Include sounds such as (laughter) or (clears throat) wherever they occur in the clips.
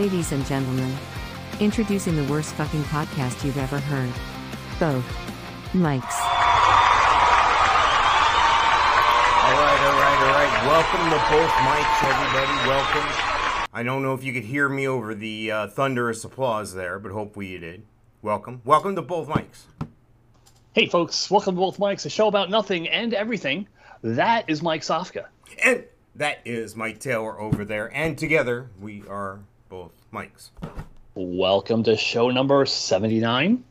Ladies and gentlemen, introducing the worst fucking podcast you've ever heard. Both Mikes. All right, all right, all right. Welcome to both Mikes, everybody. Welcome. I don't know if you could hear me over the uh, thunderous applause there, but hopefully you did. Welcome. Welcome to both Mikes. Hey, folks, welcome to Both Mikes, a show about nothing and everything. That is Mike Sofka. And that is Mike Taylor over there. And together, we are both Mikes. Welcome to show number 79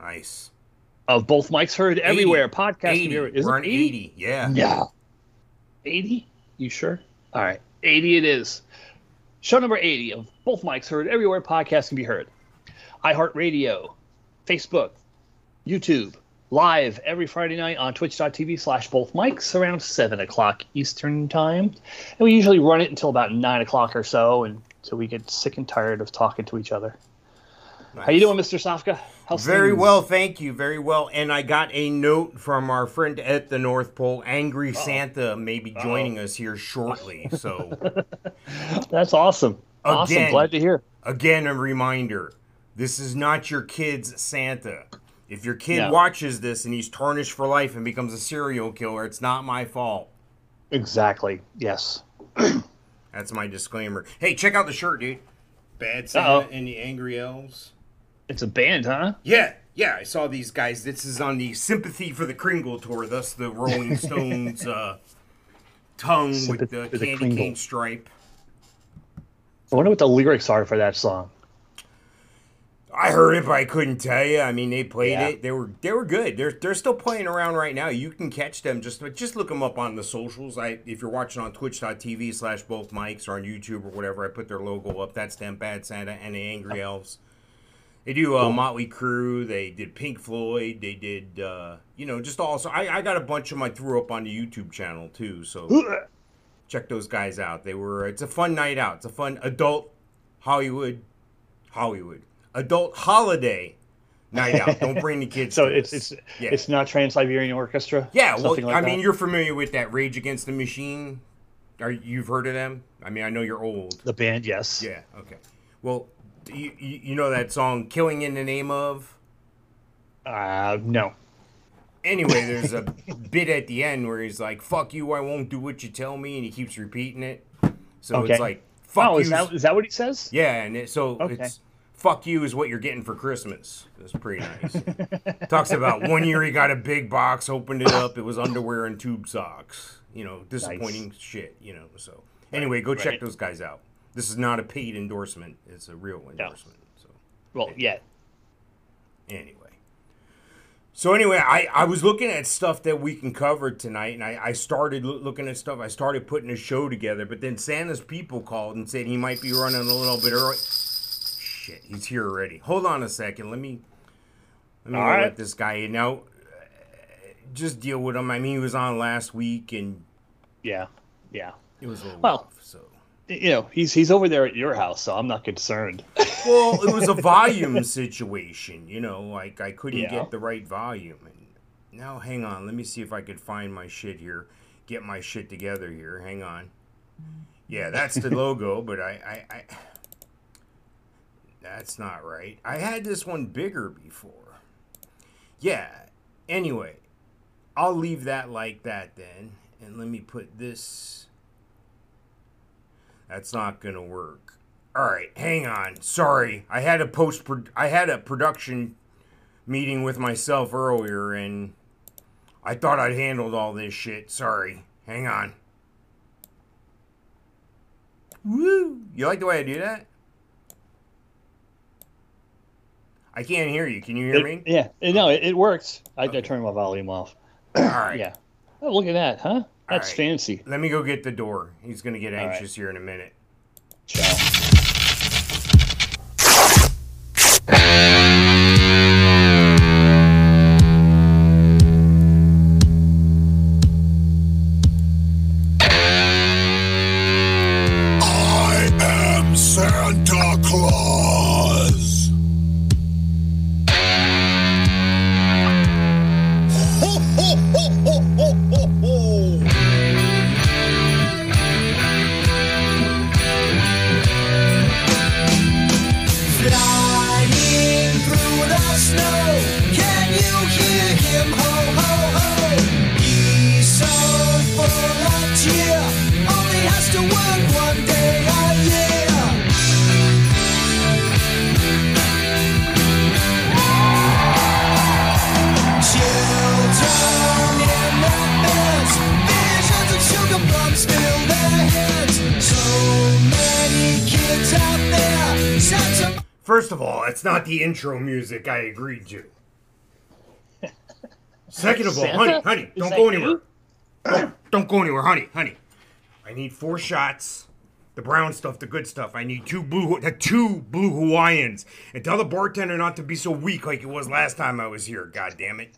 Nice. of Both Mikes Heard Everywhere podcast. 80. Is We're on 80. Yeah. Yeah. 80? You sure? All right. 80 it is. Show number 80 of Both Mikes Heard Everywhere podcast can be heard. iHeartRadio, Facebook, YouTube, live every Friday night on twitch.tv slash both Mikes around 7 o'clock Eastern time. And we usually run it until about 9 o'clock or so and so we get sick and tired of talking to each other. How you doing, Mr. Sofka? How's Very things? well, thank you. Very well. And I got a note from our friend at the North Pole. Angry Santa may be joining us here shortly. So, (laughs) That's awesome. Awesome. Glad to hear. again, a reminder this is not your kid's Santa. If your kid No. watches this and he's tarnished for life and becomes a serial killer, it's not my fault. Exactly. Yes. (clears throat) That's my disclaimer. Hey, check out the shirt, dude. Bad Santa Uh-oh. and the Angry Elves. It's a band, huh? Yeah, yeah, I saw these guys. This is on the Sympathy for the Kringle tour, thus the Rolling (laughs) Stones uh, tongue with Sympathy the the candy Kringle. cane stripe. I wonder what the lyrics are for that song. I heard it, but I couldn't tell you. I mean, they played Yeah. it. They were they were good. They're they're still playing around right now. You can catch them. Just just look them up on the socials. I if you're watching on Twitch.tv slash both Mikes or on YouTube or whatever, I put their logo up. That's them, Bad Santa and the Angry Elves. They do uh, Motley Crue. They did Pink Floyd. They did uh, you know just also. I I got a bunch of them I threw up on the YouTube channel too. So check those guys out. They were. It's a fun night out. It's a fun adult Hollywood, Hollywood adult holiday night out. Don't bring the kids. (laughs) So it's it's yeah. it's not Trans Siberian Orchestra. yeah. Well, like I mean, you're familiar with that Rage Against the Machine. Are you've heard of them? I mean, I know you're old. the band. Yes. Yeah. Okay. Well, do you you, you know that song "Killing in the Name of." Uh, no. Anyway, there's a (laughs) bit at the end where he's like, "Fuck you, I won't do what you tell me," and he keeps repeating it. So Okay. it's like, "Fuck Oh, you." is that is that what he says? Yeah, and it, so Okay. it's fuck you is what you're getting for Christmas. That's pretty nice. Talks about one year he got a big box, opened it up, it was underwear and tube socks. You know, disappointing shit. You know, so anyway, go check those guys out. This is not a paid endorsement; it's a real endorsement. So Well, yeah. anyway. So anyway, I, I was looking at stuff that we can cover tonight, and I, I started loo- looking at stuff. I started putting a show together, but then Santa's people called and said he might be running a little bit early. Shit, he's here already. Hold on a second. Let me let me go right. let this guy in. Now, uh, just deal with him. I mean, he was on last week, and Yeah. Yeah. it was a little Well- rough. So You know, he's he's over there at your house, so I'm not concerned. (laughs) Well, it was a volume situation, you know, like I couldn't Yeah. get the right volume. And now, hang on, let me see if I could find my shit here, get my shit together here. Hang on. Yeah, that's the logo, but I, I, I, that's not right. I had this one bigger before. Yeah. Anyway, I'll leave that like that then, and let me put this. That's not gonna work. All right, hang on. Sorry, I had a post. I had a production meeting with myself earlier, and I thought I'd handled all this shit. Sorry. Hang on. Woo! You like the way I do that? I can't hear you. Can you hear me? Yeah. It- no, it, it works. I, I turned my volume off. (clears throat) All right. Yeah. Oh, look at that, huh? That's right. fancy. Let me go get the door. He's gonna get All right. anxious here in a minute. Ciao. Not the intro music I agreed to. (laughs) Second of all, Santa? honey, honey, don't go anywhere. Don't, don't go anywhere, honey, honey. I need four shots. The brown stuff, the good stuff. I need two blue, the two blue Hawaiians, and tell the bartender not to be so weak like it was last time I was here. God damn it!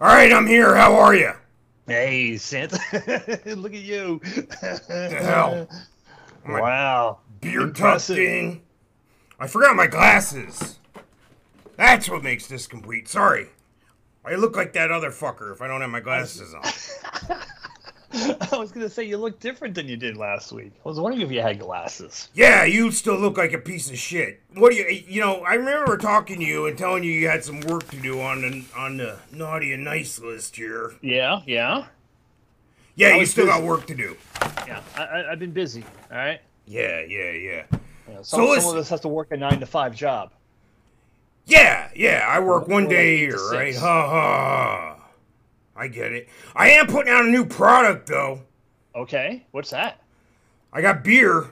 All right, I'm here. How are you? Hey, Santa. (laughs) Look at you. The hell, (laughs) Wow. beard Impressive. tucked in. I forgot my glasses. That's what makes this complete. Sorry. I look like that other fucker if I don't have my glasses on. (laughs) I was gonna say you look different than you did last week. I was wondering if you had glasses. Yeah, you still look like a piece of shit. What do you? You know, I remember talking to you and telling you you had some work to do on the on the naughty and nice list here. Yeah, yeah, Yeah, you still got work to do. yeah. I, I, I've been busy. All right. Yeah, yeah, yeah. You know, So some, some of us have to work a nine to five job. Yeah, yeah. I work one Or day here, to right? Ha ha. ha. I get it. I am putting out a new product though. Okay. What's that? I got beer.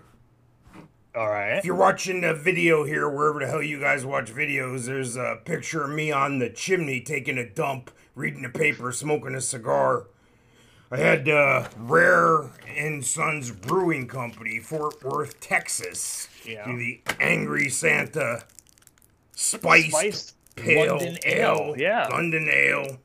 All right. If you're watching the video here, wherever the hell you guys watch videos, there's a picture of me on the chimney taking a dump, reading the paper, smoking a cigar. I had uh, Rahr and Sons Brewing Company, Fort Worth, Texas. Yeah. Do the Angry Santa spiced, Spiced pale London ale. ale, yeah. London ale.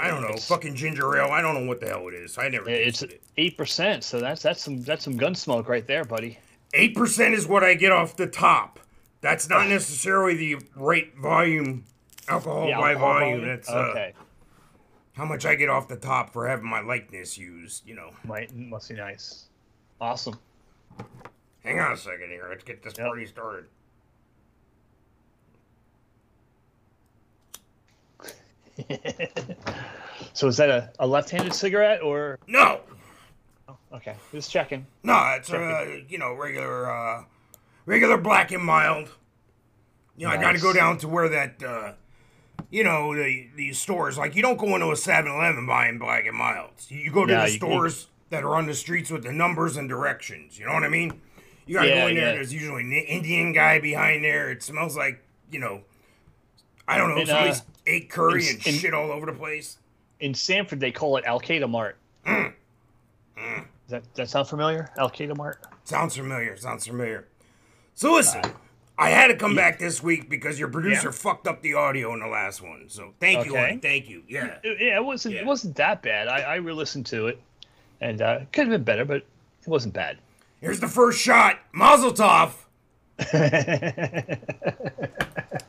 I don't know. It's- Fucking ginger ale. I don't know what the hell it is. I never It's eight percent, so that's that's some that's some gun smoke right there, buddy. Eight percent is what I get off the top. That's not necessarily the right volume, alcohol The by alcohol volume. volume? That's uh, how much I get off the top for having my likeness used. You know. Might must be nice. Awesome. Hang on a second here. Let's get this Yep. party started. (laughs) So is that a, a left-handed cigarette or No, okay? Just checking. no, it's a you know regular, uh, regular black and mild. You know, I got to go down to where that, uh, you know, the these stores. Like you don't go into a 7-Eleven buying black and milds. You go to the stores that are on the streets with the numbers and directions. You know what I mean? You gotta Yeah, go in there. yeah. There's usually an Indian guy behind there. It smells like you know, I don't know, And, uh, ate curry in- and in- shit all over the place. In Sanford, they call it Al Qaeda Mart. Mm. Does that that sound familiar? Al Qaeda Mart. Sounds familiar. Sounds familiar. So listen, I had to come back this week because your producer Yeah. fucked up the audio in the last one. So thank you, Okay. honey. Thank you. Yeah. It, yeah, it wasn't Yeah. it wasn't that bad. I, I re-listened to it, and uh, it could have been better, but it wasn't bad. Here's the first shot. Mazel tov. (laughs)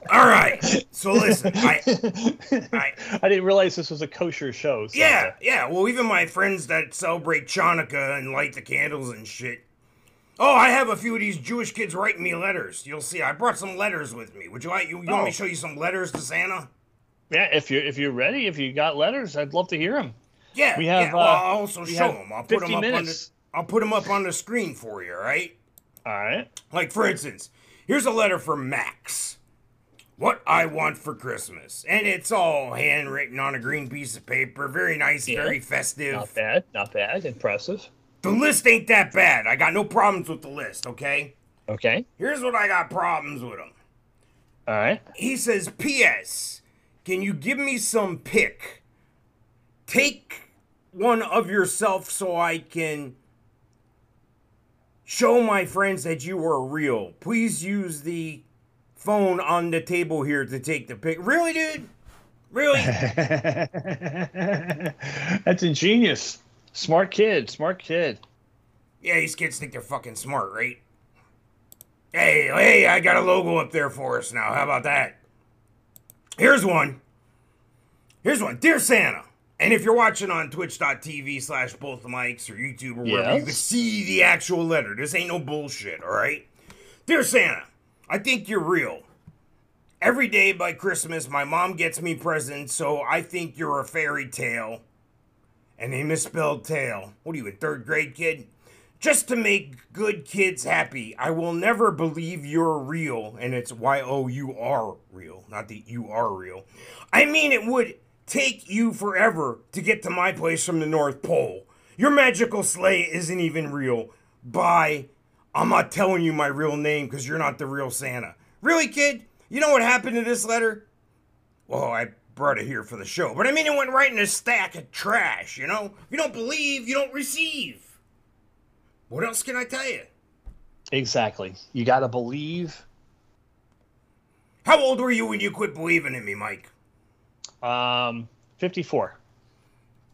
All right. So listen, I, I, I didn't realize this was a kosher show. So yeah, yeah. Well, even my friends that celebrate Chanukah and light the candles and shit. Oh, I have a few of these Jewish kids writing me letters. You'll see. I brought some letters with me. Would you like you, you want me Oh. to show you some letters to Santa? yeah. If you're if you're ready, if you got letters, I'd love to hear them. Yeah, We have, yeah. Well, uh, I'll also show have them. I'll put them 50 up on the. I'll put them up on the screen for you. all Right? All right. Like for instance, here's a letter from Max. What I want for Christmas, and it's all handwritten on a green piece of paper. Very nice, Yeah. very festive. Not bad. Not bad. Impressive. The list ain't that bad. I got no problems with the list. Okay. Okay. Here's what I got problems with him. All right. He says, P.S. Can you give me some pick? Take one of yourself so I can show my friends that you are real. Please use the phone on the table here to take the pic. Really, dude? Really? (laughs) That's ingenious. Smart kid. Smart kid. yeah, these kids think they're fucking smart, right? Hey, hey, I got a logo up there for us now. How about that? Here's one. Here's one. Dear Santa. And if you're watching on twitch.tv slash both Mikes or YouTube or wherever, you can see the actual letter. This ain't no bullshit, all right? Dear Santa, I think you're real. Every day by Christmas, my mom gets me presents, so I think you're a fairy tale. And they misspelled tail. What are you, a third grade kid? Just to make good kids happy, I will never believe you're real. And it's Y O U R real, not the you are real. I mean, it would take you forever to get to my place from the North Pole. Your magical sleigh isn't even real. Bye. I'm not telling you my real name because you're not the real Santa. Really, kid? You know what happened to this letter? Well, I brought it here for the show, but I mean, it went right in a stack of trash, you know? If you don't believe, you don't receive. What else can I tell you? Exactly. You got to believe. How old were you when you quit believing in me, Mike? Um, 54.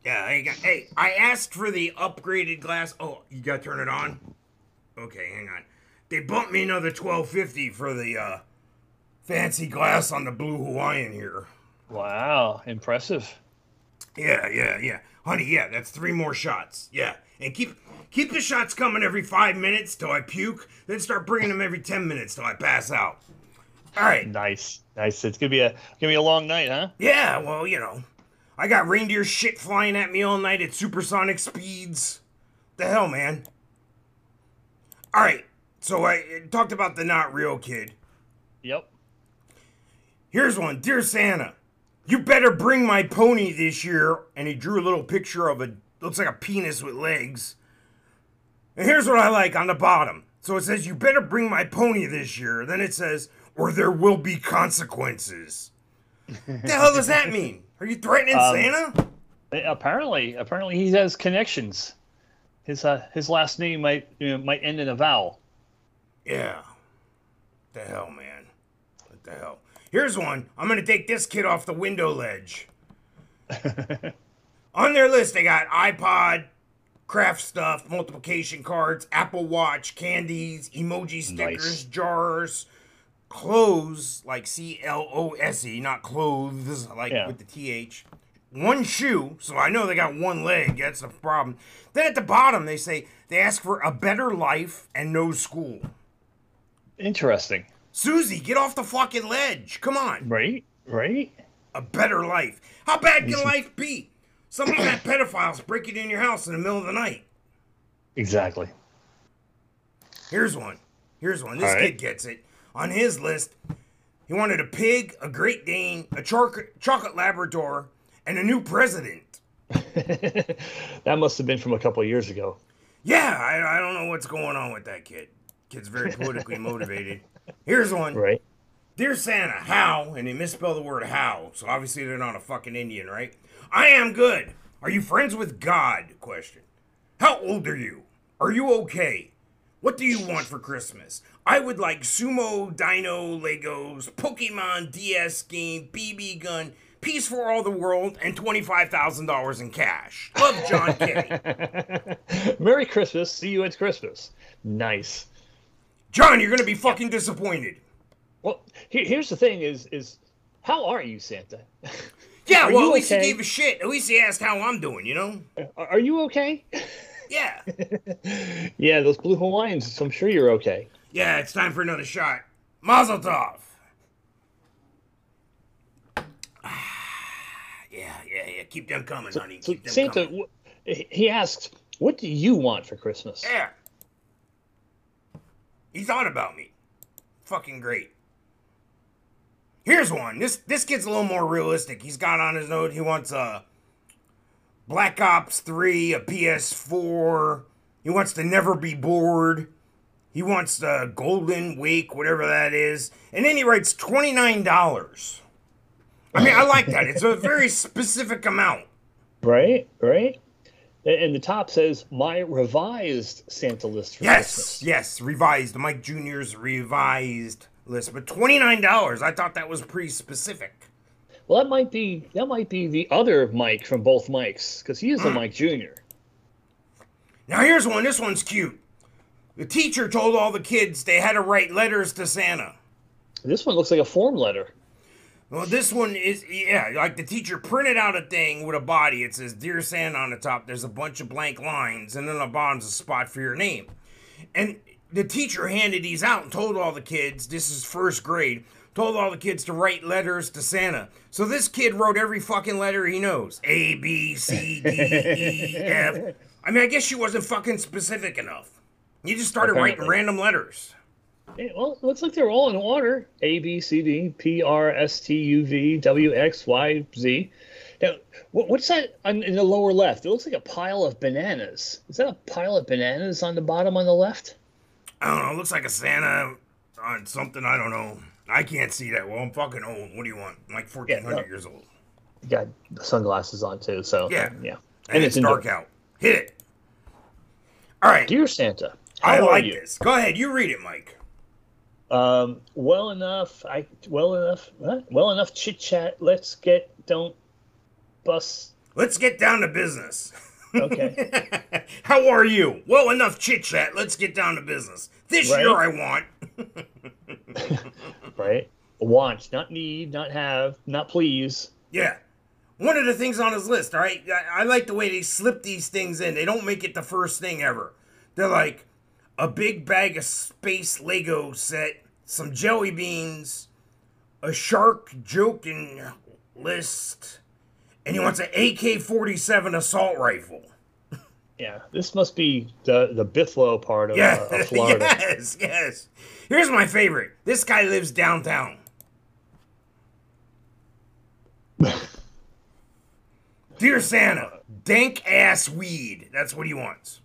Yeah, I got, hey, I asked for the upgraded glass. Oh, you got to turn it on? Okay, hang on. They bumped me another 1250 for the uh, fancy glass on the blue Hawaiian here. Wow, impressive. Yeah, yeah, yeah. Honey, yeah, that's three more shots. Yeah. And keep keep the shots coming every 5 minutes till I puke, then start bringing them every 10 minutes till I pass out. All right. Nice, nice. It's gonna be a gonna be a long night, huh? Yeah, well, you know. I got reindeer shit flying at me all night at supersonic speeds. The hell, man. All right. So I talked about the not real kid. Yep. Here's one. Dear Santa, you better bring my pony this year. And he drew a little picture of a, looks like a penis with legs. And here's what I like on the bottom. So it says, You better bring my pony this year. Then it says, Or there will be consequences. What the hell does that mean? Are you threatening Um, Santa? Apparently, apparently he has connections. His uh, his last name might you know, might end in a vowel. Yeah. The hell, man. What the hell? Here's one. I'm gonna take this kid off the window ledge. (laughs) On their list, they got iPod, craft stuff, multiplication cards, Apple Watch, candies, emoji stickers, Nice. jars, clothes like C L O S E, not clothes like Yeah. with the T H. One shoe, so I know they got one leg. That's the problem. Then at the bottom, they say they ask for a better life and no school. Interesting, Susie, get off the fucking ledge. Come on. right? Right? A better life. How bad can life be? Some of that pedophiles breaking in your house in the middle of the night. Exactly. Here's one. Here's one. This right. kid gets it. On his list, he wanted a pig, a Great Dane, a chocolate Labrador, and a new president. (laughs) that must have been from a couple of years ago. Yeah, I, I don't know what's going on with that kid. Kid's very politically motivated. Here's one. Right? Dear Santa, how? And they misspell the word how, so obviously they're not a fucking Indian, right? I am good. Are you friends with God? Question. How old are you? Are you okay? What do you want for Christmas? I would like sumo, dino, Legos, Pokemon, DS game, BB gun, peace for all the world, and $25,000 in cash. Love, John K. (laughs) Merry Christmas. See you at Christmas. Nice. John, you're gonna be fucking disappointed. Well, here, here's the thing: is is how are you, Santa? (laughs) Yeah, Are well, at least okay? he gave a shit. At least he asked how I'm doing, you know? Are, are you okay? Yeah. (laughs) yeah, those blue Hawaiians. So I'm sure you're okay. Yeah, it's time for another shot. Mazel tov. (sighs) yeah, yeah, yeah. Keep them coming, honey. So Keep them Santa, coming. he asked, "What do you want for Christmas?" Yeah. He thought about me. Fucking great. Here's one. This this kid's a little more realistic. He's got on his note he wants a Black Ops 3, a PS4. He wants to never be bored. He wants the Golden Wake, whatever that is. And then he writes $29. I mean, I like that. It's a very (laughs) specific amount. Right, right. And the top says, "My revised Santa list for Yes, Christmas." yes, revised. Mike Jr.'s revised list. But $29, I thought that was pretty specific. Well, that might be that might be the other Mike from both Mikes because he is a mm. Mike Jr. Now here's one. This one's cute. The teacher told all the kids they had to write letters to Santa. This one looks like a form letter. Well, this one is, yeah, like the teacher printed out a thing with a body. It says, Dear Santa on the top. There's a bunch of blank lines, and then the bottom's a spot for your name. And the teacher handed these out and told all the kids, this is first grade, told all the kids to write letters to Santa. So this kid wrote every fucking letter he knows A, B, C, D, E, F. I mean, I guess she wasn't fucking specific enough. You just started writing random letters. Eh, Well, it looks like they're all in order: A, B, C, D, P, R, S, T, U, V, W, X, Y, Z. Now, what, what's that on, in the lower left? It looks like a pile of bananas. Is that a pile of bananas on the bottom on the left? I don't know. It looks like a Santa on something. I don't know. I can't see that well. I'm fucking old. What do you want? I'm like 1400 no. years old. You got sunglasses on too, so Yeah. yeah. And, it's, dark indoor. out. Hit it. All right. Dear Santa, how I like you? this. Go ahead. You read it, Mike. Um, well enough. I well enough. What? Well enough chit chat. Let's get. Don't bust. Let's get down to business. Okay. (laughs) How are you? Well, enough chit chat. Let's get down to business. This Right. year I want. (laughs) right. Want, not need, not have, not please. Yeah. One of the things on his list, all right? I, I like the way they slip these things in. They don't make it the first thing ever. They're like a big bag of space Lego set, some jelly beans, a shark joking list, and he wants an AK 47 assault rifle. Yeah. This must be the the Bithlo part of, Yeah, uh, of (laughs) Florida. yes, yes. Here's my favorite. This guy lives downtown. (laughs) Dear Santa, dank ass weed. That's what he wants.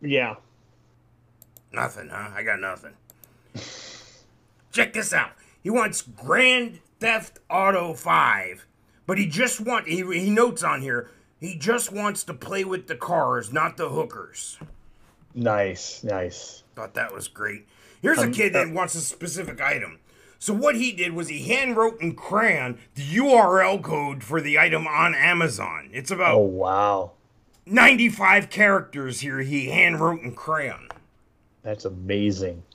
yeah. Nothing, huh? I got nothing. Check this out. He wants Grand Theft Auto 5, but he just want he, he notes on here, he just wants to play with the cars, not the hookers. Nice. Nice. Thought that was great. Here's a Um, kid that uh, wants a specific item. So what he did was he hand wrote in crayon the URL code for the item on Amazon. It's about Oh wow. 95 characters here he hand wrote in crayon. That's amazing. (laughs)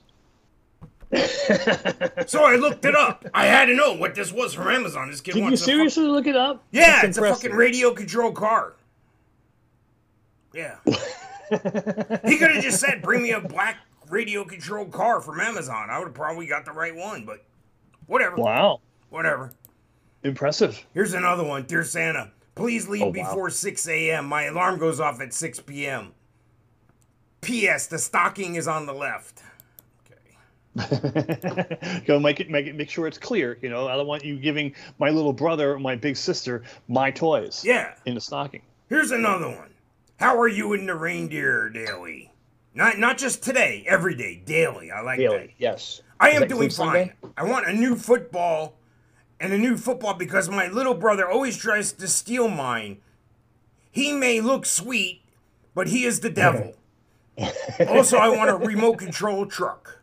So I looked it up. I had to know what this was from Amazon. This kid Did you wants a fuck- seriously look it up? Yeah, That's it's a fucking radio controlled car. Yeah. he could have just said, "Bring me a black radio controlled car from Amazon." I would have probably got the right one, but whatever. Wow. Whatever. Impressive. Here's another one. Dear Santa, please leave Oh, wow. before 6 a.m. My alarm goes off at 6 p.m. P.S. The stocking is on the left. Okay. (laughs) Go make it, make it, make sure it's clear. You know, I don't want you giving my little brother or my big sister my toys. Yeah. In the stocking. Here's another one. How are you in the reindeer daily? Not not just today, every day, daily. I like that. Daily. Yes. I Does am doing fine. Sunday? I want a new football and a new football because my little brother always tries to steal mine. He may look sweet, but he is the devil. (laughs) also, I want a remote control truck.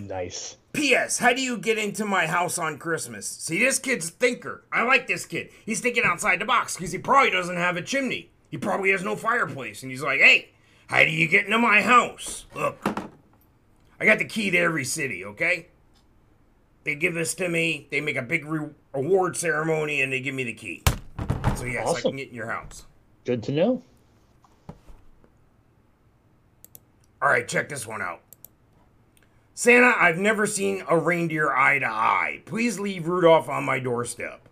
Nice. P.S. How do you get into my house on Christmas? See, this kid's a thinker. I like this kid. He's thinking outside the box because he probably doesn't have a chimney. He probably has no fireplace. And he's like, hey, how do you get into my house? Look, I got the key to every city, okay? They give this to me, they make a big re- award ceremony, and they give me the key. So, yes, I can get in your house. Good to know. All right, check this one out. Santa, I've never seen a reindeer eye to eye. Please leave Rudolph on my doorstep.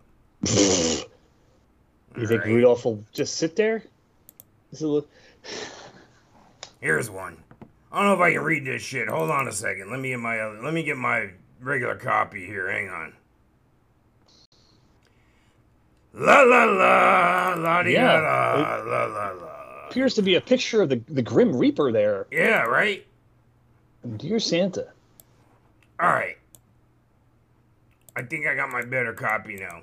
(laughs) You think Alright. Rudolph will just sit there? Little- (sighs) Here's one. I don't know if I can read this shit. Hold on a second. Let me get my other, let me get my regular copy here. Hang on. La la la la Yeah, la la la la. Appears to be a picture of the, the Grim Reaper there. Yeah, right. Dear Santa. All right. I think I got my better copy now.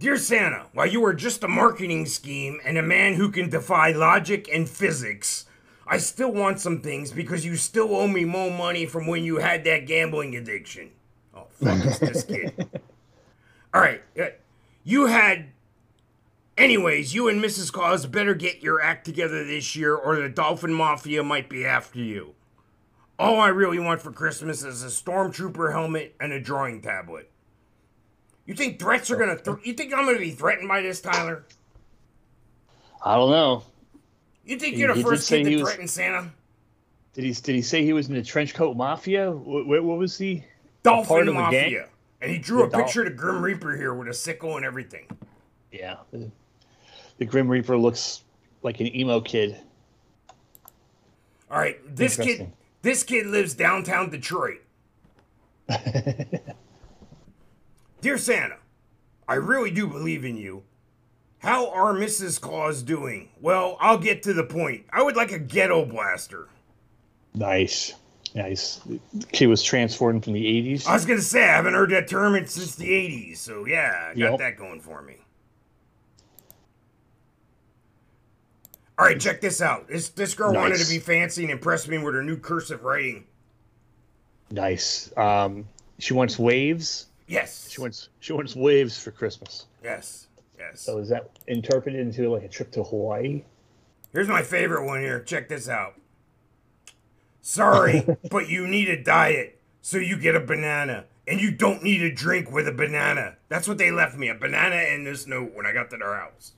Dear Santa, while you are just a marketing scheme and a man who can defy logic and physics, I still want some things because you still owe me more money from when you had that gambling addiction. Oh, fuck is this kid? All right. uh, You had. Anyways, you and Mrs. Claus better get your act together this year or the Dolphin Mafia might be after you. All I really want for Christmas is a stormtrooper helmet and a drawing tablet. You think threats are gonna? Th- you think I'm gonna be threatened by this, Tyler? I don't know. You think you're the he first kid to was- threaten Santa? Did he did he say he was in the trench coat mafia? What, what, was he? Dolphin part of a gang? Mafia. And he drew a The Dol- picture of the Grim Reaper here with a sickle and everything. Yeah. The, Grim Reaper looks like an emo kid. All right, this kid, this kid lives downtown Detroit. (laughs) Dear Santa, I really do believe in you. How are Mrs. Claus doing? Well, I'll get to the point. I would like a ghetto blaster. Nice. Nice. The kid was transformed from the 80s. I was gonna say I haven't heard that term since the '80s, so yeah, I got Yep. that going for me. All right, check this out. This this girl wanted to be fancy and impress me with her new cursive writing. Nice. Um, she wants waves. Yes. She wants she wants waves for Christmas. Yes. Yes. So is that interpreted into like a trip to Hawaii? Here's my favorite one here. Check this out. Sorry, (laughs) but you need a diet, so you get a banana. And you don't need a drink with a banana. That's what they left me a banana and this note when I got to their house.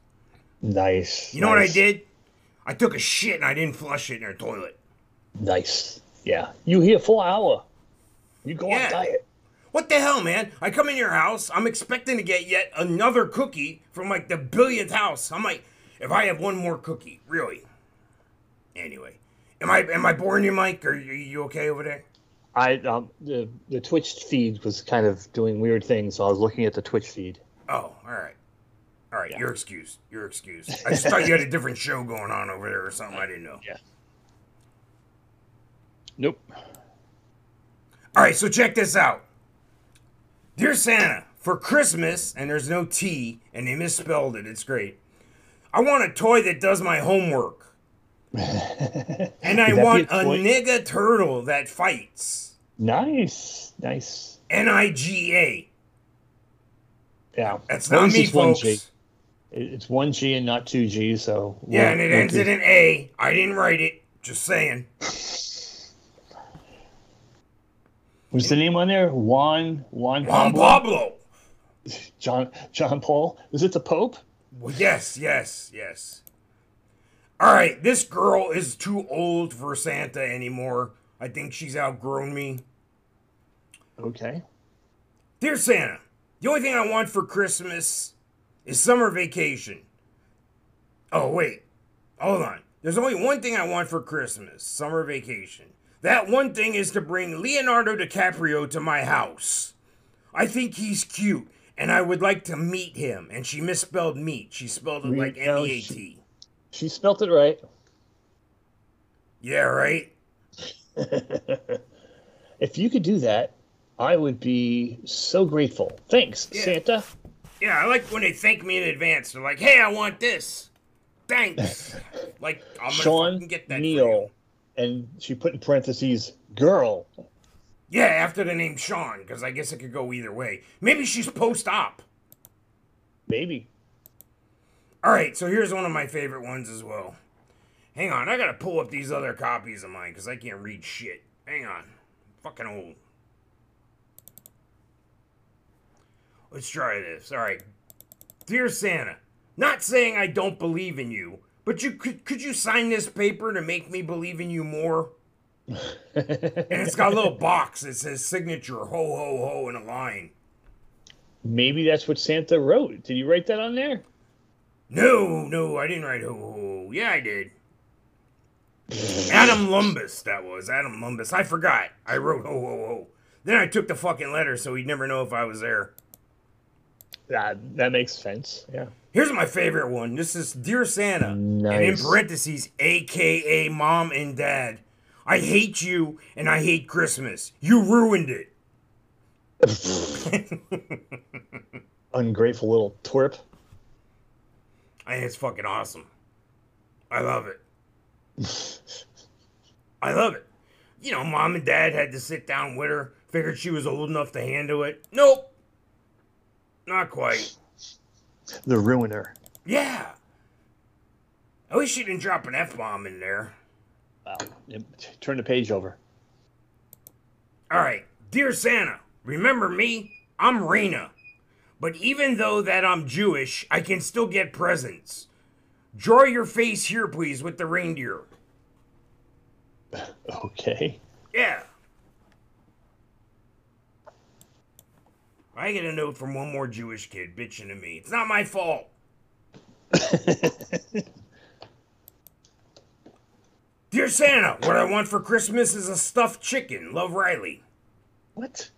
Nice. You know what I did? I took a shit and I didn't flush it in their toilet. Nice. Yeah. You here full hour. You go Yeah. on diet. What the hell, man? I come in your house, I'm expecting to get yet another cookie from like the billionth house. I'm like, if I have one more cookie, really? Anyway, am I am I boring you, Mike? Are you, you okay over there? I um, the the Twitch feed was kind of doing weird things, so I was looking at the Twitch feed. Oh, all right. All right, you're excused. You're excused. I just (laughs) thought you had a different show going on over there or something. I didn't know. Yeah. Nope. All right, so check this out. Dear Santa, for Christmas, and there's no T, and they misspelled it. It's great. I want a toy that does my homework. (laughs) and I Could that be want a a nigga turtle that fights. Nice. Nice. N I G A. Yeah. That's At not me, folks. G. It- It's one G and not two G, so Yeah, and it ends in an A. I didn't write it. Just saying. (laughs) What's the name on there? Juan Juan Juan Pablo? Pablo. John John Paul. Is it the Pope? Well, yes, yes, yes. All right, this girl is too old for Santa anymore. I think she's outgrown me. Okay. Dear Santa, the only thing I want for Christmas is summer vacation. Oh, wait. Hold on. There's only one thing I want for Christmas summer vacation. That one thing is to bring Leonardo DiCaprio to my house. I think he's cute, and I would like to meet him. And she misspelled meet. She spelled it like oh, No, M E A she- T. She spelt it right. Yeah, right? (laughs) If you could do that, I would be so grateful. Thanks, Yeah. Santa. Yeah, I like when they thank me in advance. They're like, hey, I want this. Thanks. (laughs) like, I'm Sean get that. Neal. And she put in parentheses, girl. Yeah, after the name Sean, because I guess it could go either way. Maybe she's post op. Maybe. All right, so here's one of my favorite ones as well. Hang on, I gotta pull up these other copies of mine because I can't read shit. Hang on. Fucking old. Let's try this. All right. Dear Santa, not saying I don't believe in you, but you could could you sign this paper to make me believe in you more? (laughs) and it's got a little box that says signature ho ho ho in a line. Maybe that's what Santa wrote. Did you write that on there? No, no, I didn't write ho ho ho. Yeah, I did. Adam Lumbus, that was Adam Lumbus. I forgot. I wrote ho ho ho. Then I took the fucking letter so he'd never know if I was there. That that makes sense. Yeah. Here's my favorite one. This is Dear Santa. And in parentheses, AKA Mom and Dad. I hate you and I hate Christmas. You ruined it. (laughs) Ungrateful little twerp. I think it's fucking awesome. I love it. (laughs) I love it. You know, mom and dad had to sit down with her, figured she was old enough to handle it. Nope. Not quite. The ruiner. Yeah. At least she didn't drop an F bomb in there. Wow. Yep. Turn the page over. All right. Dear Santa, remember me? I'm Rena. But even though that I'm Jewish, I can still get presents. Draw your face here, please, with the reindeer. (laughs) Okay. Yeah. I get a note from one more Jewish kid bitching to me. It's not my fault. (laughs) Dear Santa, what I want for Christmas is a stuffed chicken. Love Riley. What?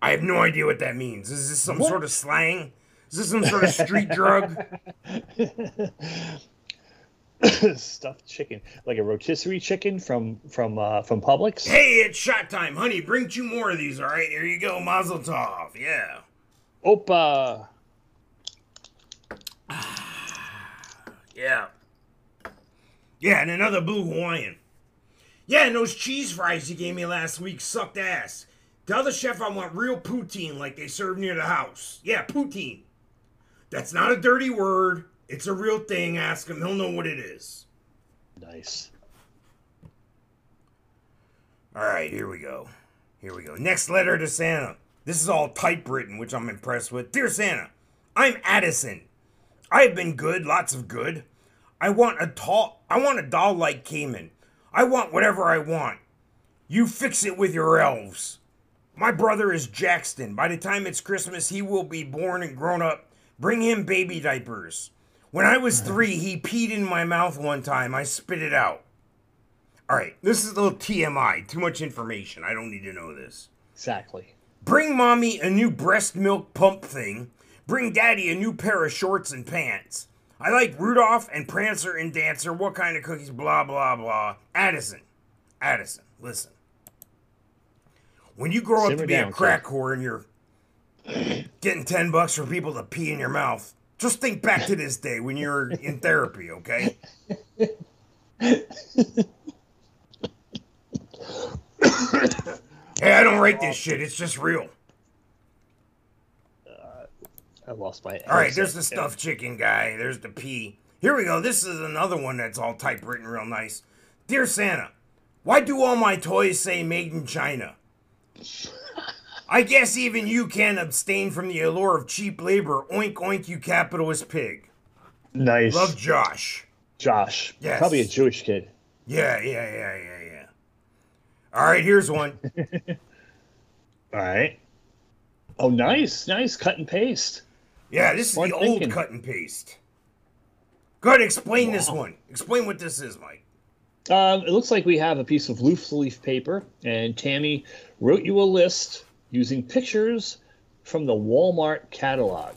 I have no idea what that means. Is this some What? sort of slang? Is this some sort of street drug? (laughs) (coughs) stuffed chicken, like a rotisserie chicken from from uh, from Publix. Hey, it's shot time, honey. Bring two more of these. All right, here you go, Mazel Tov. Yeah. Opa. (sighs) Yeah. Yeah, and another blue Hawaiian. Yeah, and those cheese fries you gave me last week sucked ass. Tell the chef I want real poutine like they serve near the house. Yeah, poutine. That's not a dirty word. It's a real thing. Ask him. He'll know what it is. Nice. All right, here we go. Here we go. Next letter to Santa. This is all typewritten, which I'm impressed with. Dear Santa, I'm Addison. I have been good, lots of good. I want a tall, I want a doll like Cayman. I want whatever I want. You fix it with your elves. My brother is Jackson. By the time it's Christmas, he will be born and grown up. Bring him baby diapers. When I was three, he peed in my mouth one time. I spit it out. All right, this is a little TMI. Too much information. I don't need to know this. Exactly. Bring mommy a new breast milk pump thing. Bring daddy a new pair of shorts and pants. I like Rudolph and Prancer and Dancer. What kind of cookies? Blah, blah, blah. Addison. Addison, listen. When you grow up to be down, a kid. crack whore and you're getting 10 bucks for people to pee in your mouth, just think back to this day when you're in therapy, okay? (coughs) hey, I don't write this shit. It's just real. Uh, I lost my. All right, there's the stuffed chicken guy. There's the pea. Here we go. This is another one that's all typewritten real nice. Dear Santa, why do all my toys say made in China? I guess even you can't abstain from the allure of cheap labor. Oink oink, you capitalist pig. Nice. Love Josh. Josh. Yes. Probably a Jewish kid. Yeah, yeah, yeah, yeah, yeah. All right, here's one. (laughs) All right. Oh, nice, nice cut and paste. Yeah, this is the old cut and paste. Go ahead, explain this one. Explain what this is, Mike. Um, it looks like we have a piece of loose leaf paper, and Tammy wrote you a list using pictures from the Walmart catalog.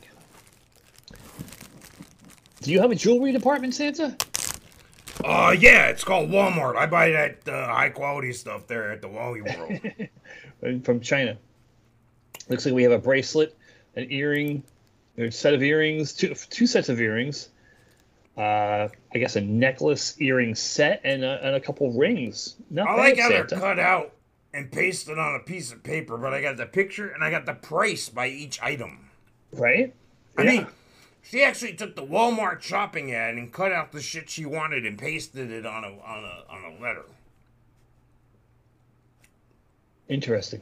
Do you have a jewelry department, Santa? Uh, yeah, it's called Walmart. I buy that uh, high quality stuff there at the Wally World. (laughs) From China. Looks like we have a bracelet, an earring, a set of earrings, two two sets of earrings. Uh, I guess a necklace earring set and a, and a couple rings. Not I bad, like how they're cut out and pasted it on a piece of paper, but I got the picture and I got the price by each item. right? I Yeah. mean, she actually took the Walmart shopping ad and cut out the shit she wanted and pasted it on a on a on a letter. Interesting.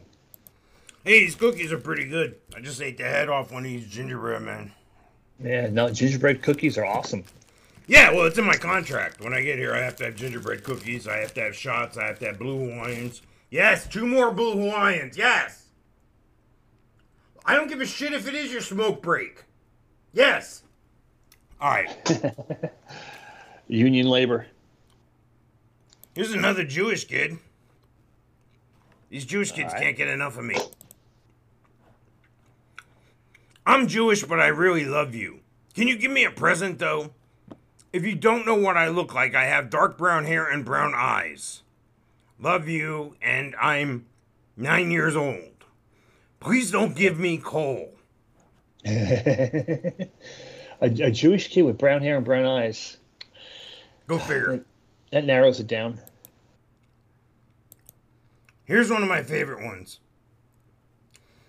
Hey, these cookies are pretty good. I just ate the head off one of these gingerbread men. Yeah, no, gingerbread cookies are awesome. Yeah, well, it's in my contract. When I get here, I have to have gingerbread cookies. I have to have shots. I have to have blue Hawaiians. Yes, two more blue Hawaiians. Yes. I don't give a shit if it is your smoke break. Yes. All right. (laughs) Union labor. Here's another Jewish kid. These Jewish kids right. can't get enough of me. I'm Jewish, but I really love you. Can you give me a present, though? If you don't know what I look like, I have dark brown hair and brown eyes. Love you, and I'm nine years old. Please don't give me coal. (laughs) A, a Jewish kid with brown hair and brown eyes. Go figure. That narrows it down. Here's one of my favorite ones.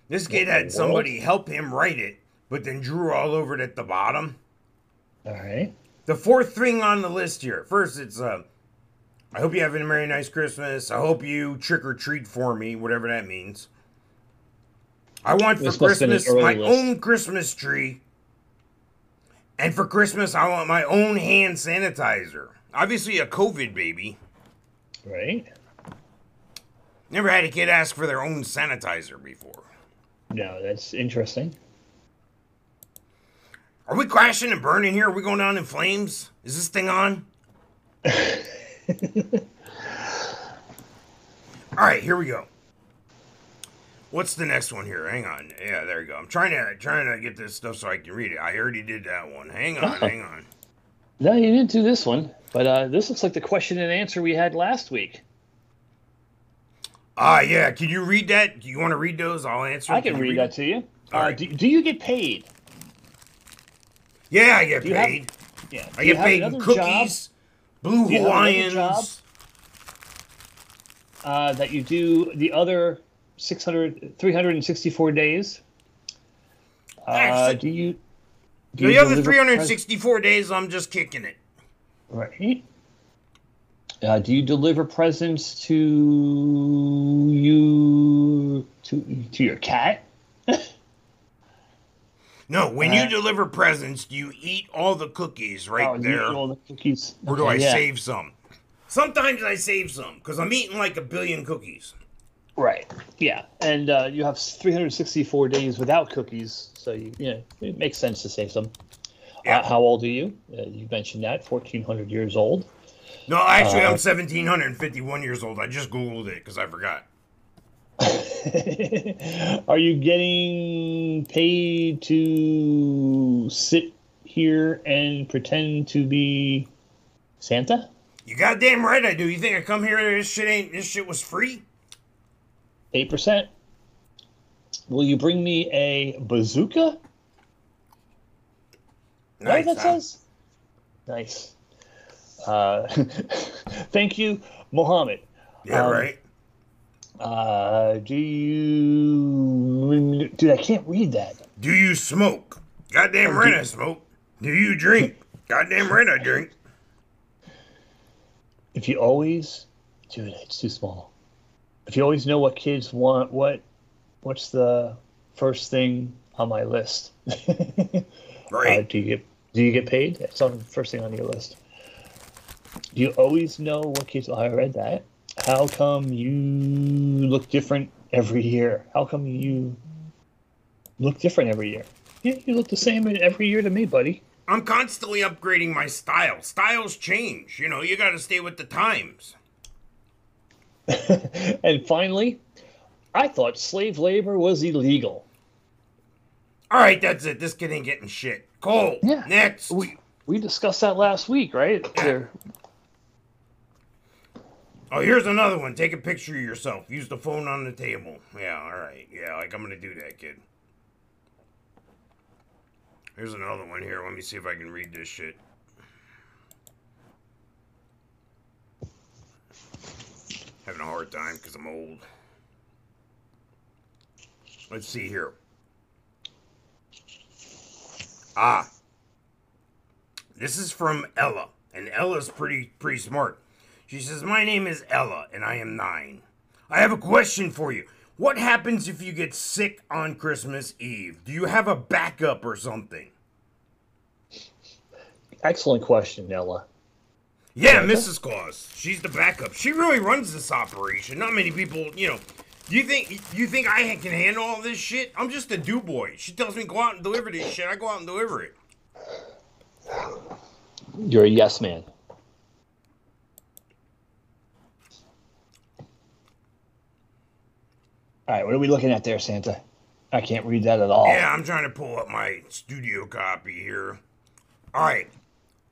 This kid had somebody help him write it, but then drew all over it at the bottom. All right. The fourth thing on the list here. First, it's uh, I hope you have a very nice Christmas. I hope you trick or treat for me, whatever that means. I want for This must have been an Christmas my list. own Christmas tree. And for Christmas, I want my own hand sanitizer. Obviously, a COVID baby. Right. Never had a kid ask for their own sanitizer before. No, that's interesting. Are we crashing and burning here? Are we going down in flames? Is this thing on? (laughs) (laughs) All right, here we go. What's the next one here? Hang on. Yeah, there you go. I'm trying to trying to get this stuff so I can read it. I already did that one. Hang on, (laughs) hang on. No, you didn't do this one. But uh, this looks like the question and answer we had last week. Ah, yeah. Can you read that? Do you want to read those? I'll answer. I can you read that to you. All Uh, right. do, do you get paid? Yeah, I get Do you have- paid. Yeah. I Do you get paid in cookies, blue Do you have another Hawaiians. job? Uh, that you do the other 600, 364 days. Uh, do you? do The other deliver 364 days, I'm just kicking it. right. Uh, do you deliver presents to you to to your cat? No, when Uh, you deliver presents, do you eat all the cookies right Oh, you there, eat all the cookies. or do Okay, I yeah. save some? Sometimes I save some because I'm eating like a billion cookies. Right. Yeah, and uh, you have 364 days without cookies, so you, you know, it makes sense to save some. Yeah. Uh, how old are you? Uh, you mentioned that 1,400 years old. No, actually, Uh, I'm 1,751 years old. I just Googled it because I forgot. (laughs) are you getting paid to sit here and pretend to be Santa? You goddamn right I do. You think I come here? This shit ain't. This shit was free. Eight percent. Will you bring me a bazooka? Right, that huh? says. Nice. Uh, (laughs) thank you, Mohammed. Yeah, um, right. Uh, do you, dude? I can't read that. Do you smoke? Goddamn right I smoke. Do you drink? Goddamn right I drink. If you always, dude, it's too small. If you always know what kids want, what, what's the first thing on my list? (laughs) Uh, Right. do you get do you get paid? That's on the first thing on your list. Do you always know what kids? I read that. How come you look different every year? How come you look different every year? Yeah, you look the same every year to me, buddy. I'm constantly upgrading my style. Styles change. You know, you got to stay with the times. (laughs) and finally, I thought slave labor was illegal. All right, that's it. This kid ain't getting shit. Cole. Yeah. Next. We we discussed that last week, right? There- Oh, here's another one. Take a picture of yourself. Use the phone on the table. Yeah, all right. Yeah, like I'm gonna do that, kid. Here's another one here. Let me see if I can read this shit. Having a hard time because I'm old. Let's see here. Ah. This is from Ella, and Ella's pretty pretty smart. She says, "My name is Ella, and I am nine. I have a question for you. What happens if you get sick on Christmas Eve? Do you have a backup or something?" Excellent question, Ella. Yeah, Mrs. Claus. She's the backup. She really runs this operation. Not many people, you know. Do you think you think I can handle all this shit? I'm just a do boy. She tells me go out and deliver this shit. I go out and deliver it. You're a yes man. All right, what are we looking at there, Santa? I can't read that at all. Yeah, I'm trying to pull up my studio copy here. All right,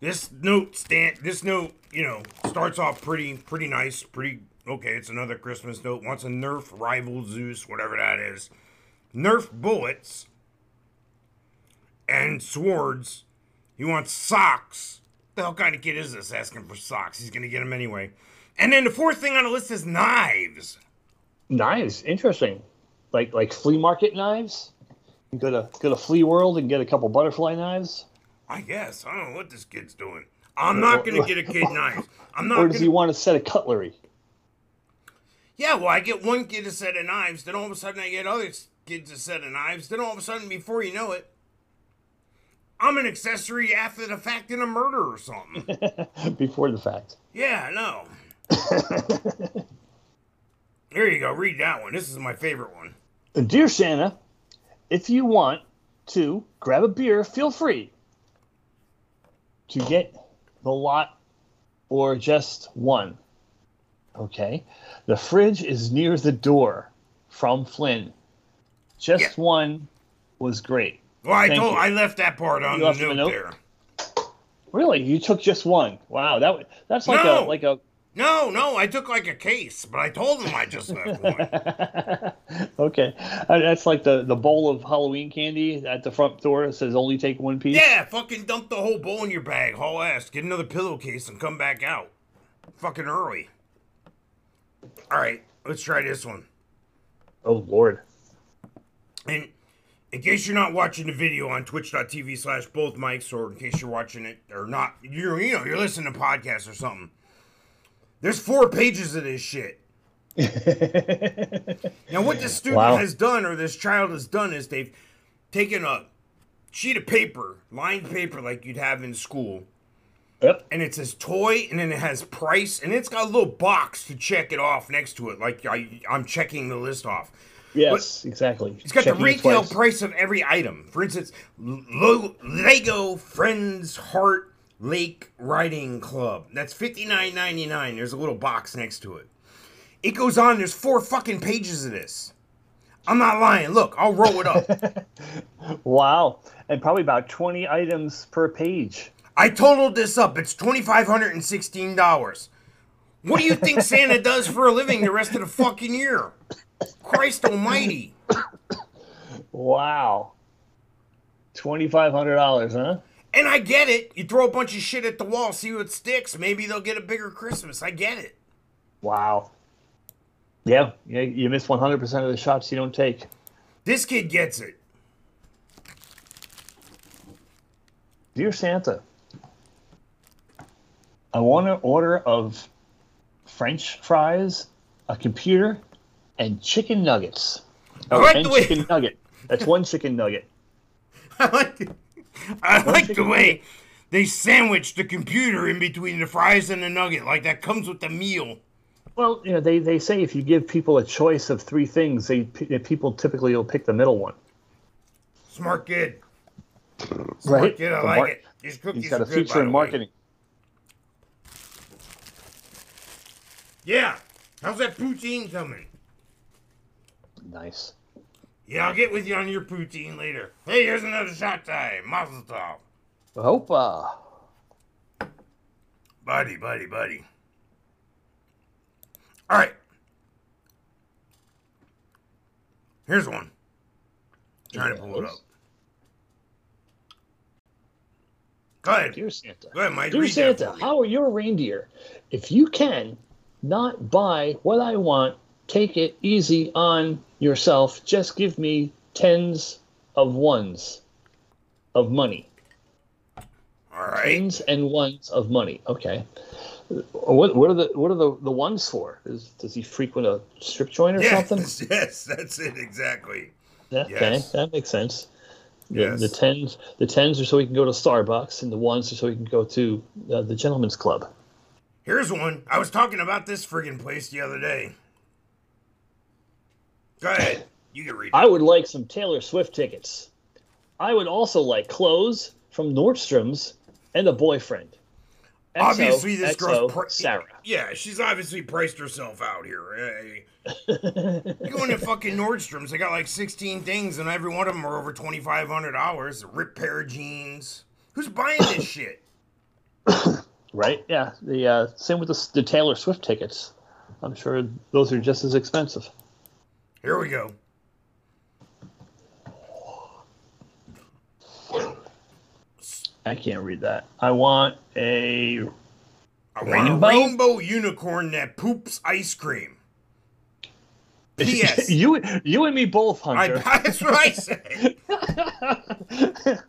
this note stand. This note, you know, starts off pretty, pretty nice. Pretty okay. It's another Christmas note. Wants a Nerf rival Zeus, whatever that is. Nerf bullets and swords. He wants socks. The hell kind of kid is this asking for socks? He's gonna get them anyway. And then the fourth thing on the list is knives. Knives, interesting. Like like flea market knives. You go to go to Flea World and get a couple butterfly knives, I guess I don't know what this kid's doing. I'm not gonna get a kid knives. I'm not. (laughs) or does gonna... he want a set of cutlery? Yeah, well, I get one kid a set of knives, then all of a sudden I get other kids a set of knives, then all of a sudden, before you know it, I'm an accessory after the fact in a murder or something. (laughs) Before the fact. yeah, no. (laughs) There you go. Read that one. This is my favorite one. Dear Santa, if you want to grab a beer, feel free to get the lot or just one. Okay. The fridge is near the door from Flynn. Just Yeah. one was great. Well, I told you. I left that part on You the note, the note? there. Really? You took just one? Wow, that that's like No. a like a No, no, I took like a case, but I told him I just left one. (laughs) okay. Uh, That's like the the bowl of Halloween candy at the front door that says only take one piece. yeah, fucking dump the whole bowl in your bag, haul ass, get another pillowcase, and come back out. Fucking early. All right, let's try this one. Oh Lord. And in case you're not watching the video on twitch.tv slash both Mikes, or in case you're watching it or not, you're you know, you're listening to podcasts or something. There's four pages of this shit. (laughs) now what this student Wow. has done or this child has done is they've taken a sheet of paper, lined paper like you'd have in school, Yep. and it says toy, and then it has price, and it's got a little box to check it off next to it, like I, I'm checking the list off. Yes, exactly. It's got Checking the retail price of every item. For instance, Lego Friends Heart Lake Riding Club. That's fifty nine ninety nine. There's a little box next to it. It goes on. There's four fucking pages of this. I'm not lying. Look, I'll roll it up. (laughs) Wow, and probably about twenty items per page. I totaled this up. It's twenty five hundred and sixteen dollars. What do you think (laughs) Santa does for a living the rest of the fucking year? Christ Almighty! Wow. Twenty five hundred dollars, huh? And I get it. You throw a bunch of shit at the wall, see what sticks. Maybe they'll get a bigger Christmas. I get it. Wow. Yeah, yeah, you miss one hundred percent of the shots you don't take. This kid gets it. Dear Santa, I want an order of French fries, a computer, and chicken nuggets. Like and the chicken nugget. That's one chicken nugget. (laughs) I like, the- (laughs) I like the way they sandwich the computer in between the fries and the nugget. Like that comes with the meal. Well, you know, they, they say if you give people a choice of three things, they eh, people typically will pick the middle one. Smart kid. Right? Kid, I The like mar- it. These cookies He's got are a good, feature in the way. marketing. Yeah. How's that poutine coming? Nice. Yeah, I'll get with you on your poutine later. Hey, here's another shot time. Mazel tov. Hopa. Buddy, buddy, buddy. All right. Here's one. Trying to pull it up. Go ahead. Dear Santa. Go ahead, Mike. Dear read that Santa, how are your reindeer? If you can not buy what I want, take it easy on yourself. Just give me tens of ones of money. All right. Tens and ones of money. Okay. What, what are the what are the, the ones for? Is, does he frequent a strip joint or Yes, something? (laughs) yes, that's it exactly. Okay, yes. that makes sense. The, Yes. the tens the tens are so he can go to Starbucks, and the ones are so he can go to uh, the gentleman's club. Here's one. I was talking about this friggin' place the other day. Go ahead. You can read it. I would like some Taylor Swift tickets. I would also like clothes from Nordstrom's and a boyfriend. XO, obviously, this XO, girl's Sarah. Yeah, she's obviously priced herself out here. Hey. (laughs) you go into fucking Nordstrom's, they got like 16 things, and every one of them are over $2,500. A ripped pair of jeans. Who's buying this (coughs) shit? Right? Yeah. The uh, same with the, the Taylor Swift tickets. I'm sure those are just as expensive. Here we go. I can't read that. I want a. I want Rainbow? a rainbow unicorn that poops ice cream. (laughs) P.S. you you and me both, I, Hunter. (laughs) that's what I said. (laughs)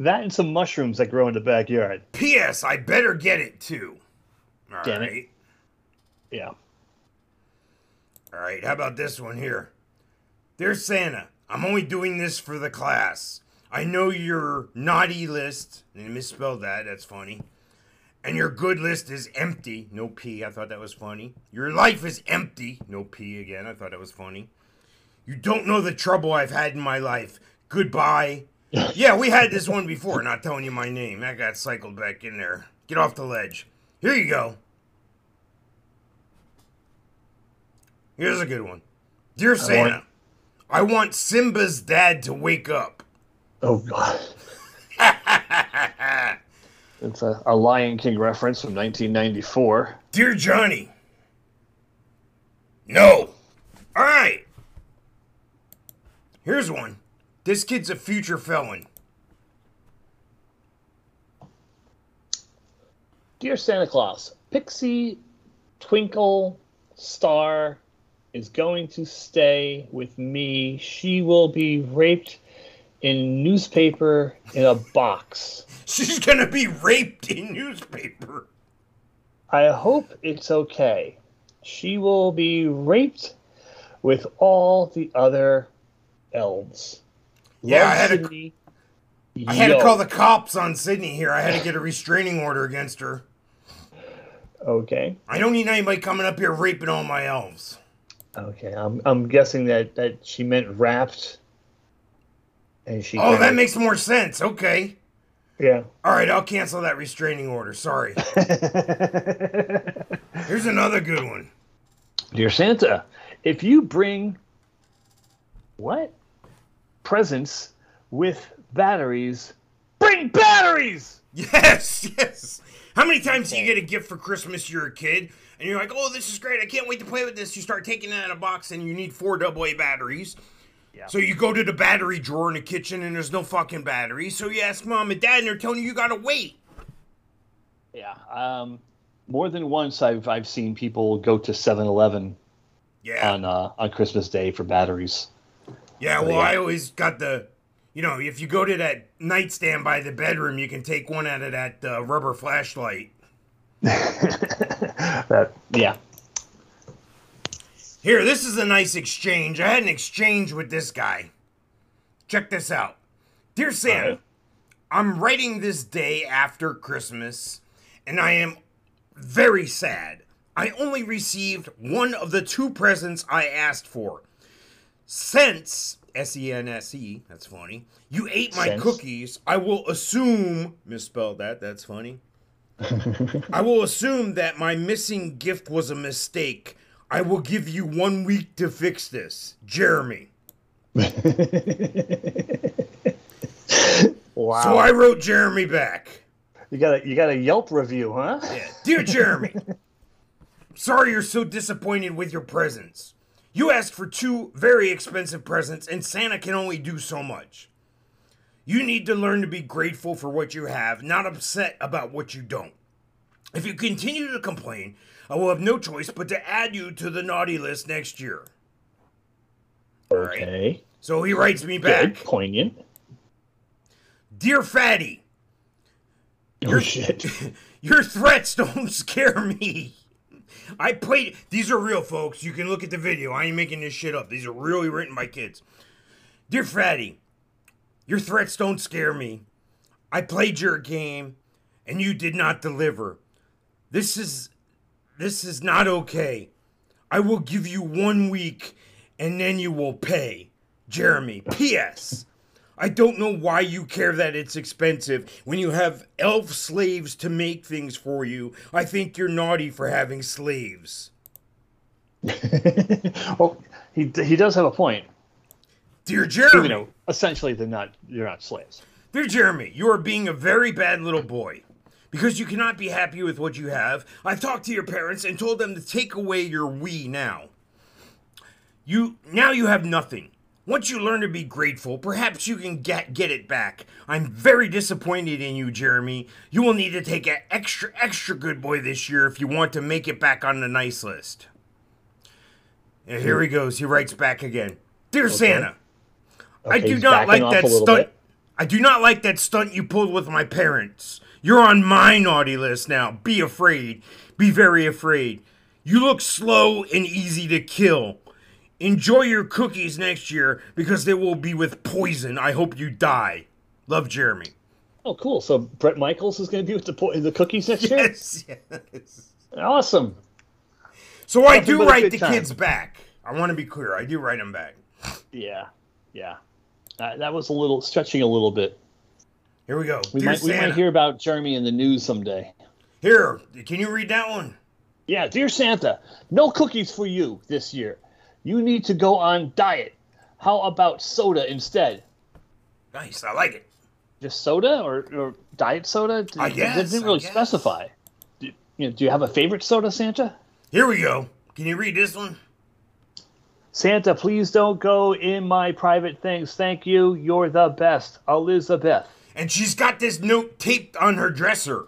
that and some mushrooms that grow in the backyard. P.S. I better get it too. All Damn it. Yeah. All right, how about this one here? Dear Santa, I'm only doing this for the class. I know your naughty list, and I misspelled that, that's funny. And your good list is empty, no P, I thought that was funny. Your life is empty, no P again, I thought that was funny. You don't know the trouble I've had in my life. Goodbye. (laughs) yeah, we had this one before, not telling you my name. That got cycled back in there. Get off the ledge. Here you go. Here's a good one. Dear Santa, I want Simba's dad to wake up. Oh God. (laughs) It's a, a Lion King reference from 1994. Dear Johnny. No. All right. Here's one. This kid's a future felon. Dear Santa Claus, Pixie Twinkle Star is going to stay with me. She will be raped in newspaper in a box. (laughs) She's gonna be raped in newspaper. I hope it's okay. She will be raped with all the other elves. Yeah, Love, I had to- Sydney. I had to call the cops on Sydney here. I had to get a restraining order against her. Okay. I don't need anybody coming up here raping all my elves. Okay. I'm I'm guessing that that she meant wrapped. And she. Oh, that kinda- makes more sense. Okay. Yeah. All right, I'll cancel that restraining order. Sorry. (laughs) Here's another good one. Dear Santa, if you bring what presents with batteries, bring batteries. Yes, (laughs) yes. How many times do you get a gift for Christmas? You're a kid, and you're like, "Oh, this is great! I can't wait to play with this." You start taking it out of a box, and you need four AA batteries. Yeah. So you go to the battery drawer in the kitchen, and there's no fucking batteries. So you ask mom and dad, and they're telling you you gotta wait. Yeah. Um, more than once, I've I've seen people go to 7-Eleven Yeah, on uh, on Christmas Day for batteries. yeah. Well, yeah. I always got the, you know, if you go to that nightstand by the bedroom, you can take one out of that uh, rubber flashlight. (laughs) That yeah. Here, this is a nice exchange. I had an exchange with this guy. Check this out. Dear Sam, Alright. I'm writing this day after Christmas, and I am very sad. I only received one of the two presents I asked for. Since, S E N S E, that's funny, you ate my Since? cookies, I will assume, misspelled that, that's funny. (laughs) I will assume that my missing gift was a mistake. I will give you one week to fix this. Jeremy. (laughs) Wow. So I wrote Jeremy back. you got a you got a Yelp review, huh? Yeah. Dear Jeremy, (laughs) sorry you're so disappointed with your presents. You asked for two very expensive presents, and Santa can only do so much. You need to learn to be grateful for what you have, not upset about what you don't. If you continue to complain, I will have no choice but to add you to the naughty list next year. right. Okay. So he writes me Good. back Poignant. Dear Fatty, Oh shit. (laughs) Your threats don't (laughs) scare me. I played. These are real, folks. You can look at the video. I ain't making this shit up. These are really written by kids. Dear Fatty, your threats don't scare me. I played your game, and you did not deliver. This is, this is not okay. I will give you one week, and then you will pay. Jeremy. P.S. I don't know why you care that it's expensive when you have elf slaves to make things for you. I think you're naughty for having slaves. (laughs) well, he he does have a point. Dear You Jeremy, know, essentially they're not you're not slaves. dear Jeremy, you are being a very bad little boy. Because you cannot be happy with what you have, I've talked to your parents and told them to take away your we now. You now you have nothing. Once you learn to be grateful, perhaps you can get get it back. I'm very disappointed in you, Jeremy. You will need to take an extra extra good boy this year if you want to make it back on the nice list. And here he goes. He writes back again. Dear Santa, I do not like that stunt. bit. I do not like that stunt you pulled with my parents. You're on my naughty list now. Be afraid. Be very afraid. You look slow and easy to kill. Enjoy your cookies next year because they will be with poison. I hope you die. Love, Jeremy. Oh, cool. So Bret Michaels is going to be with the po- the cookies next year. Yes, yes. Awesome. So I Nothing do write the time. kids back. I want to be clear. I do write them back. Yeah, yeah. That, that was a little stretching a little bit. Here we go. We might we might hear about Jeremy in the news someday. Here, can you read that one? Yeah, dear Santa, no cookies for you this year. You need to go on diet. How about soda instead? Nice. I like it. just soda or, or diet soda? I guess, It didn't really specify. Do, you know, do you have a favorite soda, Santa? Here we go. Can you read this one? Santa, please don't go in my private things. Thank you. You're the best. Elizabeth. And she's got this note taped on her dresser.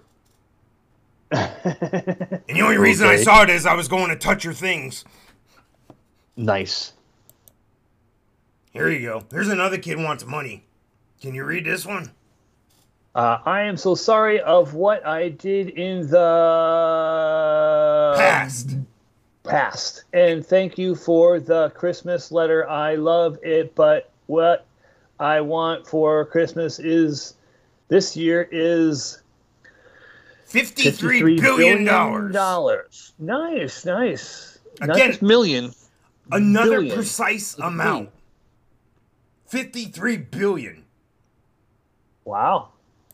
(laughs) and the only reason I saw it is I was going to touch her things. Nice. Here you go. Here's another kid wants money. Can you read this one? Uh, I am so sorry of what I did in the Past. Past. And thank you for the Christmas letter. I love it, but what I want for Christmas is this year is 53 billion. dollars. dollars. Nice, nice. Not Again- just million. Another Billion. precise amount. 53 billion. Wow.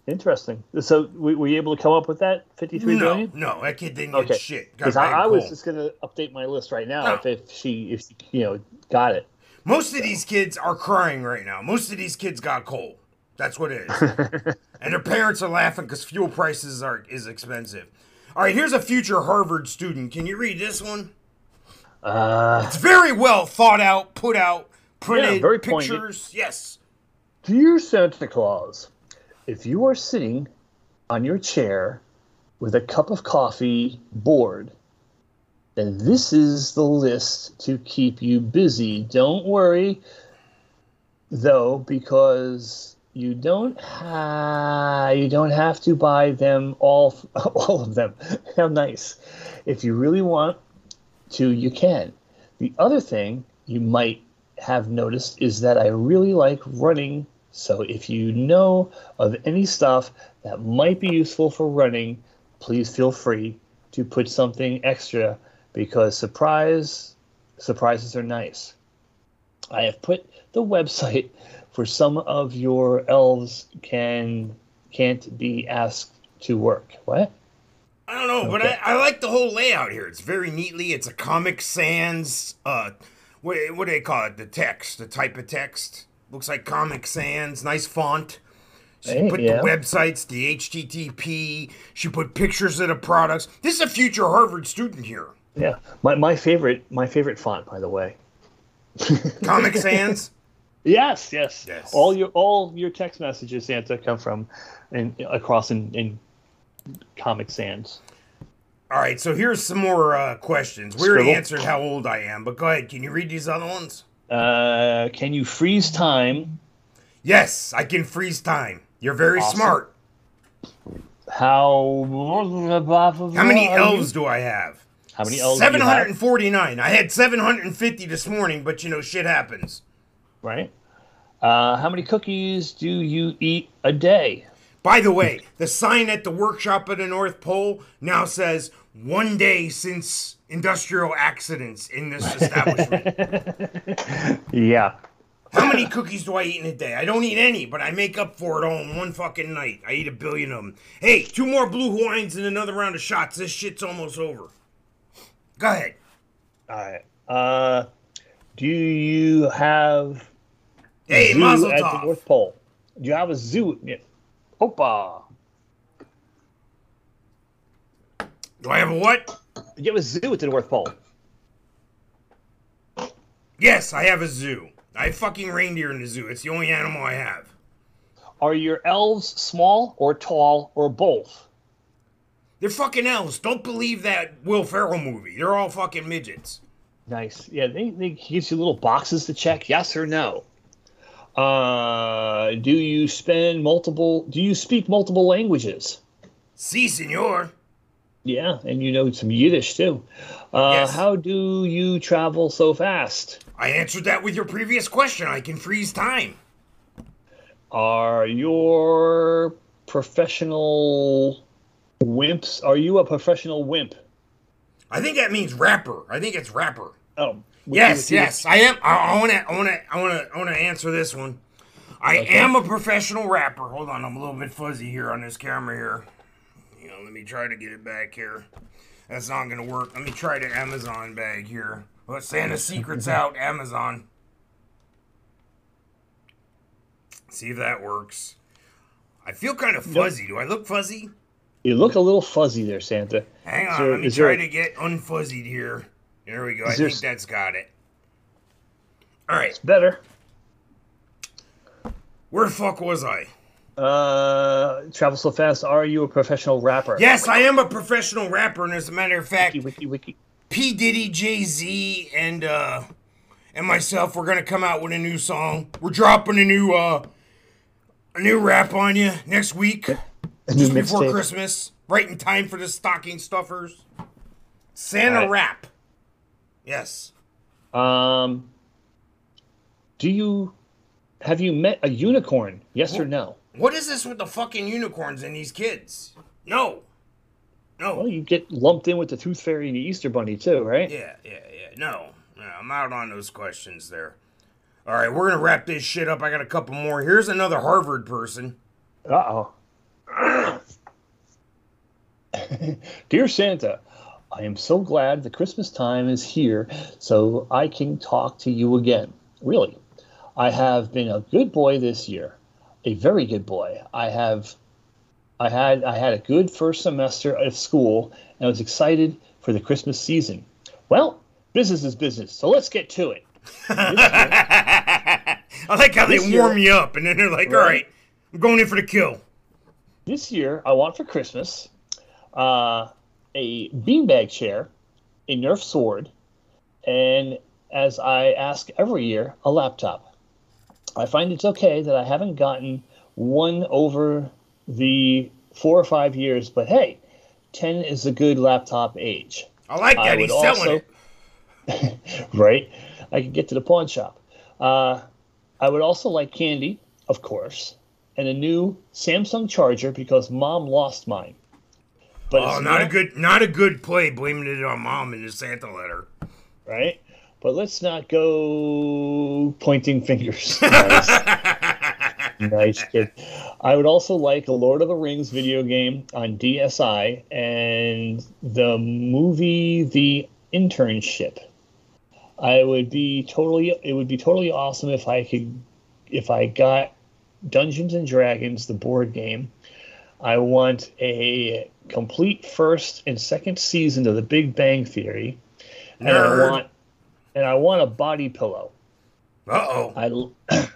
Interesting. So we, were you able to come up with that? Fifty-three No, billion. no, that kid didn't Okay. get shit. Because I, I was just gonna update my list right now No. if, if she if she, you know got it. Most of these kids are crying right now. Most of these kids got cold. That's what it is. (laughs) and their parents are laughing because fuel prices are is expensive. All right, here's a future Harvard student. Can you read this one? Uh, It's very well thought out, put out, printed very poignant. pictures. Yes. Dear Santa Claus, if you are sitting on your chair with a cup of coffee, bored, then this is the list to keep you busy. Don't worry, though, because you don't ha- you don't have to buy them all (laughs) all of them. (laughs) How nice. If you really want to, you can. The other thing you might have noticed is that I really like running. So if you know of any stuff that might be useful for running, please feel free to put something extra because surprise surprises are nice. I have put the website (laughs) for some of your elves can can't be asked to work. What? I don't know, but I, I like the whole layout here. It's very neatly. It's a Comic Sans. Uh, what what do they call it? The text, the type of text looks like Comic Sans. Nice font. She Hey, put yeah. the websites, the HTTP. She put pictures of the products. This is a future Harvard student here. Yeah. My, my favorite my favorite font, by the way. (laughs) Comic Sans. Yes, yes. Yes. All your all your text messages, Santa, come from and across in, in Comic Sans. All right, so here's some more uh, questions. We already answered how old I am, but go ahead. Can you read these other ones? Uh, can you freeze time? Yes, I can freeze time. You're very Awesome. smart. How How many elves do I have? How many elves? have? 749. I had 750 this morning, but you know, shit happens. Right. Uh, how many cookies do you eat a day? By the way, the sign at the workshop at the North Pole now says one day since industrial accidents in this (laughs) establishment. Yeah. How many cookies do I eat in a day? I don't eat any, but I make up for it all in one fucking night. I eat a billion of them. Hey, two more Blue Hawaiians and another round of shots. This shit's almost over. Go ahead. All right. Uh, do you have Hey, zoo Mazel at the North Pole? Do you have a zoo? Opa. Do I have a what? You have a zoo at the North Pole? Yes, I have a zoo. I have fucking reindeer in the zoo. It's the only animal I have. Are your elves small or tall or both? They're fucking elves. Don't believe that Will Ferrell movie. They're all fucking midgets. Nice. Yeah, they, they gives you little boxes to check, yes or no. Uh, do you spend multiple? Do you speak multiple languages? Si, senor. Yeah, and you know some Yiddish too. Uh, Yes. How do you travel so fast? I answered that with your previous question. I can freeze time. Are your professional wimps? Are you a professional wimp? I think that means rapper. I think it's rapper. Oh, Yes, yes, I am. I want to. I want to. I want to. I want to answer this one. I Okay. am a professional rapper. Hold on, I'm a little bit fuzzy here on this camera here. You know, let me try to get it back here. That's not gonna work. Let me try the Amazon bag here. Well, Santa Secrets (laughs) out, Amazon. See if that works. I feel kind of fuzzy. Do I look fuzzy? You look a little fuzzy there, Santa. Hang on, Is there- let me try there- to get unfuzzied here. There we go. I Is there think that's got it. All right, Better. where the fuck was I? Uh, travel so fast. Are you a professional rapper? Yes, I am a professional rapper, and as a matter of fact, Wiki, wiki, wiki. P Diddy, Jay Z, and uh, and myself, we're gonna come out with a new song. We're dropping a new uh, a new rap on you next week, just before mixtape. Christmas, right in time for the stocking stuffers. Santa Alright. rap. Yes. Um, do you have you met a unicorn? Yes or no? What is this with the fucking unicorns and these kids? No. No. Well, you get lumped in with the Tooth Fairy and the Easter Bunny too, right? Yeah, yeah, yeah. No, no, I'm out on those questions there. All right, we're gonna wrap this shit up. I got a couple more. Here's another Harvard person. Uh oh. (coughs) Dear Santa, I am so glad the Christmas time is here so I can talk to you again. Really, I have been a good boy this year, a very good boy. I have, I had, I had a good first semester of school and I was excited for the Christmas season. Well, business is business, so let's get to it. (laughs) I like how they This year- warm you up and then they're like, all Right. right, I'm going in for the kill. This year, I want for Christmas uh, a beanbag chair, a Nerf sword, and as I ask every year, a laptop. I find it's okay that I haven't gotten one over the four or five years, but hey, 10 is a good laptop age, I like I that. would He's selling also- it. (laughs) right? I can get to the pawn shop. Uh, I would also like candy, of course, and a new Samsung charger because mom lost mine. But Oh, it's not a good, not a good play. Blaming it on mom in the Santa letter. right? But let's not go pointing fingers. (laughs) nice. nice kid. I would also like a Lord of the Rings video game on DSi and the movie The Internship. I would be totally it would be totally awesome if I could if I got Dungeons and Dragons the board game. I want a complete first and second season of The Big Bang Theory and I want and I want a body pillow. Uh oh. I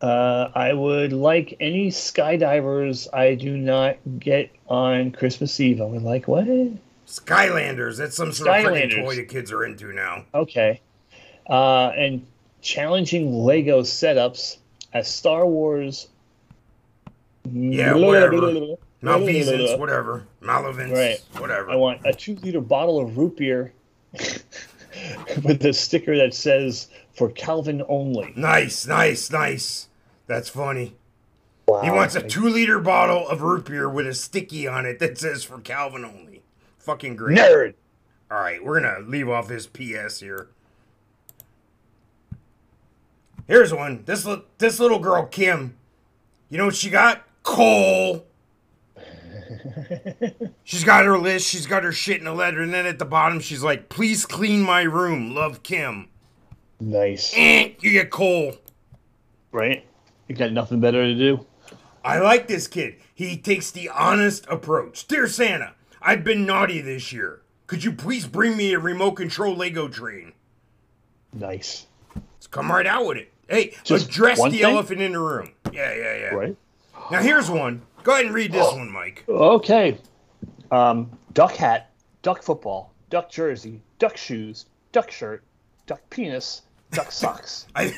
(clears throat) uh, I would like any skydivers I do not get on Christmas Eve. I would like what? Skylanders. That's some sort of freaking toy the kids are into now. Okay, uh, and challenging Lego setups as Star Wars. Yeah, whatever. (laughs) Malfeasance, whatever. Malavance, Right. whatever. I want a two-liter bottle of root beer (laughs) with a sticker that says "For Calvin only." Nice, nice, nice. That's funny. Wow. He wants a two liter bottle of root beer with a sticky on it that says for Calvin only. Fucking great. nerd. All right, we're going to leave off his PS here. Here's one. This, li- this little girl, Kim, you know what she got? Coal. (laughs) she's got her list. She's got her shit in a letter. And then at the bottom, she's like, please clean my room. Love, Kim. Nice, Eh, you get coal. right? You got nothing better to do. I like this kid. He takes the honest approach. Dear Santa, I've been naughty this year. Could you please bring me a remote control Lego train? Nice. Let's come right out with it. Hey, Just address the thing? elephant in the room. Yeah, yeah, yeah. Right. Now here's one. Go ahead and read this one, Mike. Okay. Um, duck hat, duck football, duck jersey, duck shoes, duck shirt, duck penis, duck socks. (laughs) I,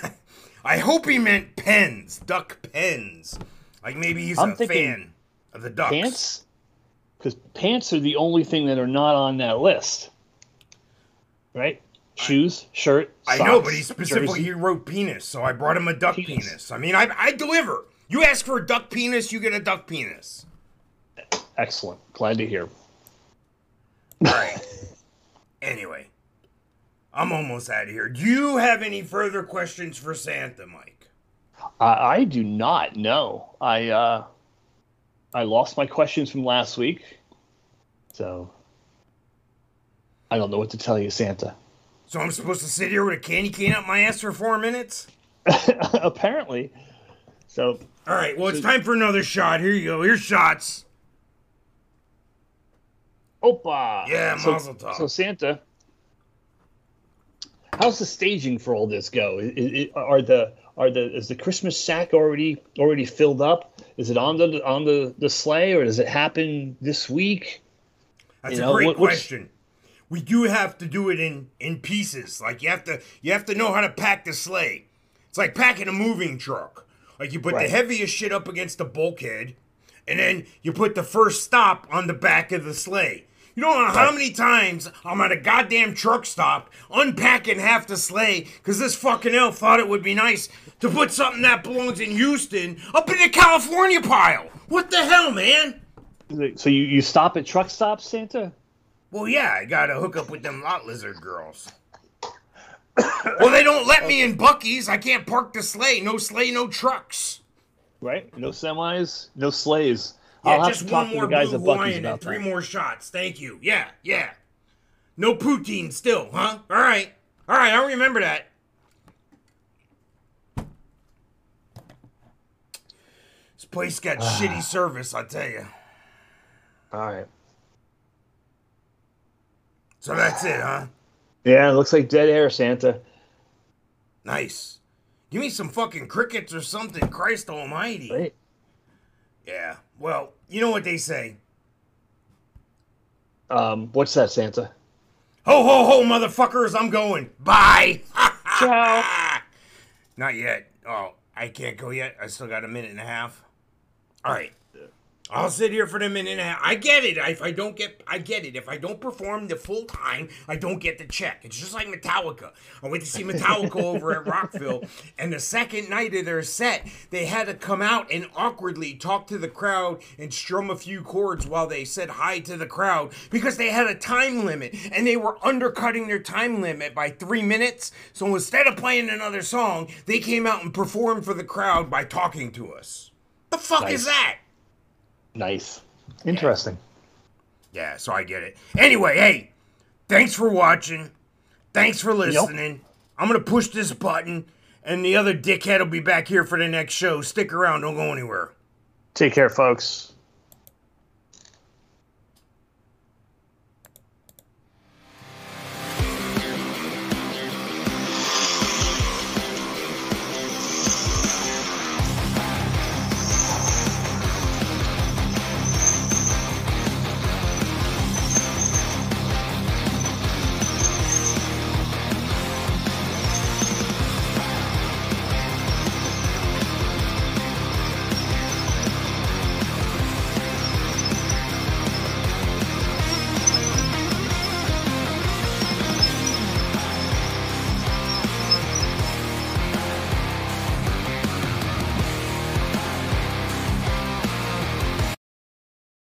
I hope he meant pens, duck pens. Like maybe he's I'm a fan of the ducks. pants? Because pants are the only thing that are not on that list. Right? Shoes, shirt, socks, I know, but he specifically jersey. he wrote penis, so I brought him a duck penis. Penis. I mean, I, I deliver. You ask for a duck penis, you get a duck penis. Excellent. Glad to hear. All right. anyway, I'm almost out of here. Do you have any further questions for Santa, Mike? I, I do not know. I uh, I lost my questions from last week, so I don't know what to tell you, Santa. So I'm supposed to sit here with a candy cane up my ass for four minutes? (laughs) Apparently, so All right, well, it's time for another shot. Here you go. Here's shots. Opa! Yeah, so, mazel tov. So Santa, how's the staging for all this go? I- I- are the are the is the Christmas sack already already filled up? Is it on the on the the sleigh, or does it happen this week? That's You a know, great what- question. We do have to do it in in pieces. Like you have to you have to know how to pack the sleigh. It's like packing a moving truck. Like you put Right. the heaviest shit up against the bulkhead, and then you put the first stop on the back of the sleigh. You don't know how many times I'm at a goddamn truck stop unpacking half the sleigh because this fucking elf thought it would be nice to put something that belongs in Houston up in the California pile. What the hell, man? So you you stop at truck stops, Santa? Well, yeah, I gotta hook up with them lot lizard girls. Well, they don't let me in Buc-ee's. I can't park the sleigh. No sleigh, no trucks. Right? No semis, no sleighs. Yeah, I'll have just to talk one to more the guys blue at Buc-ee's Hawaiian and about three that. more shots. Thank you. Yeah, yeah. No poutine still, huh? All right. All right, I'll remember that. This place got (sighs) shitty service, I tell you. All right. So that's it, huh? Yeah, it looks like dead air, Santa. Nice. Give me some fucking crickets or something. Christ almighty. Right. Yeah. Well, you know what they say. Um, what's that, Santa? Ho ho ho, motherfuckers! I'm going. Bye. (laughs) Ciao. Not yet. Oh, I can't go yet. I still got a minute and a half. All right. I'll sit here for the minute and a half. I get it. If I don't get, I get it. If I don't perform the full time, I don't get the check. It's just like Metallica. I went to see Metallica (laughs) over at Rockville, and the second night of their set, they had to come out and awkwardly talk to the crowd and strum a few chords while they said hi to the crowd because they had a time limit and they were undercutting their time limit by three minutes. So instead of playing another song, they came out and performed for the crowd by talking to us. The fuck is that? Nice. Interesting. Yeah, so I get it. Anyway, hey, thanks for watching. Thanks for listening. I'm going to push this button, and the other dickhead will be back here for the next show. Stick around, don't go anywhere. Take care, folks.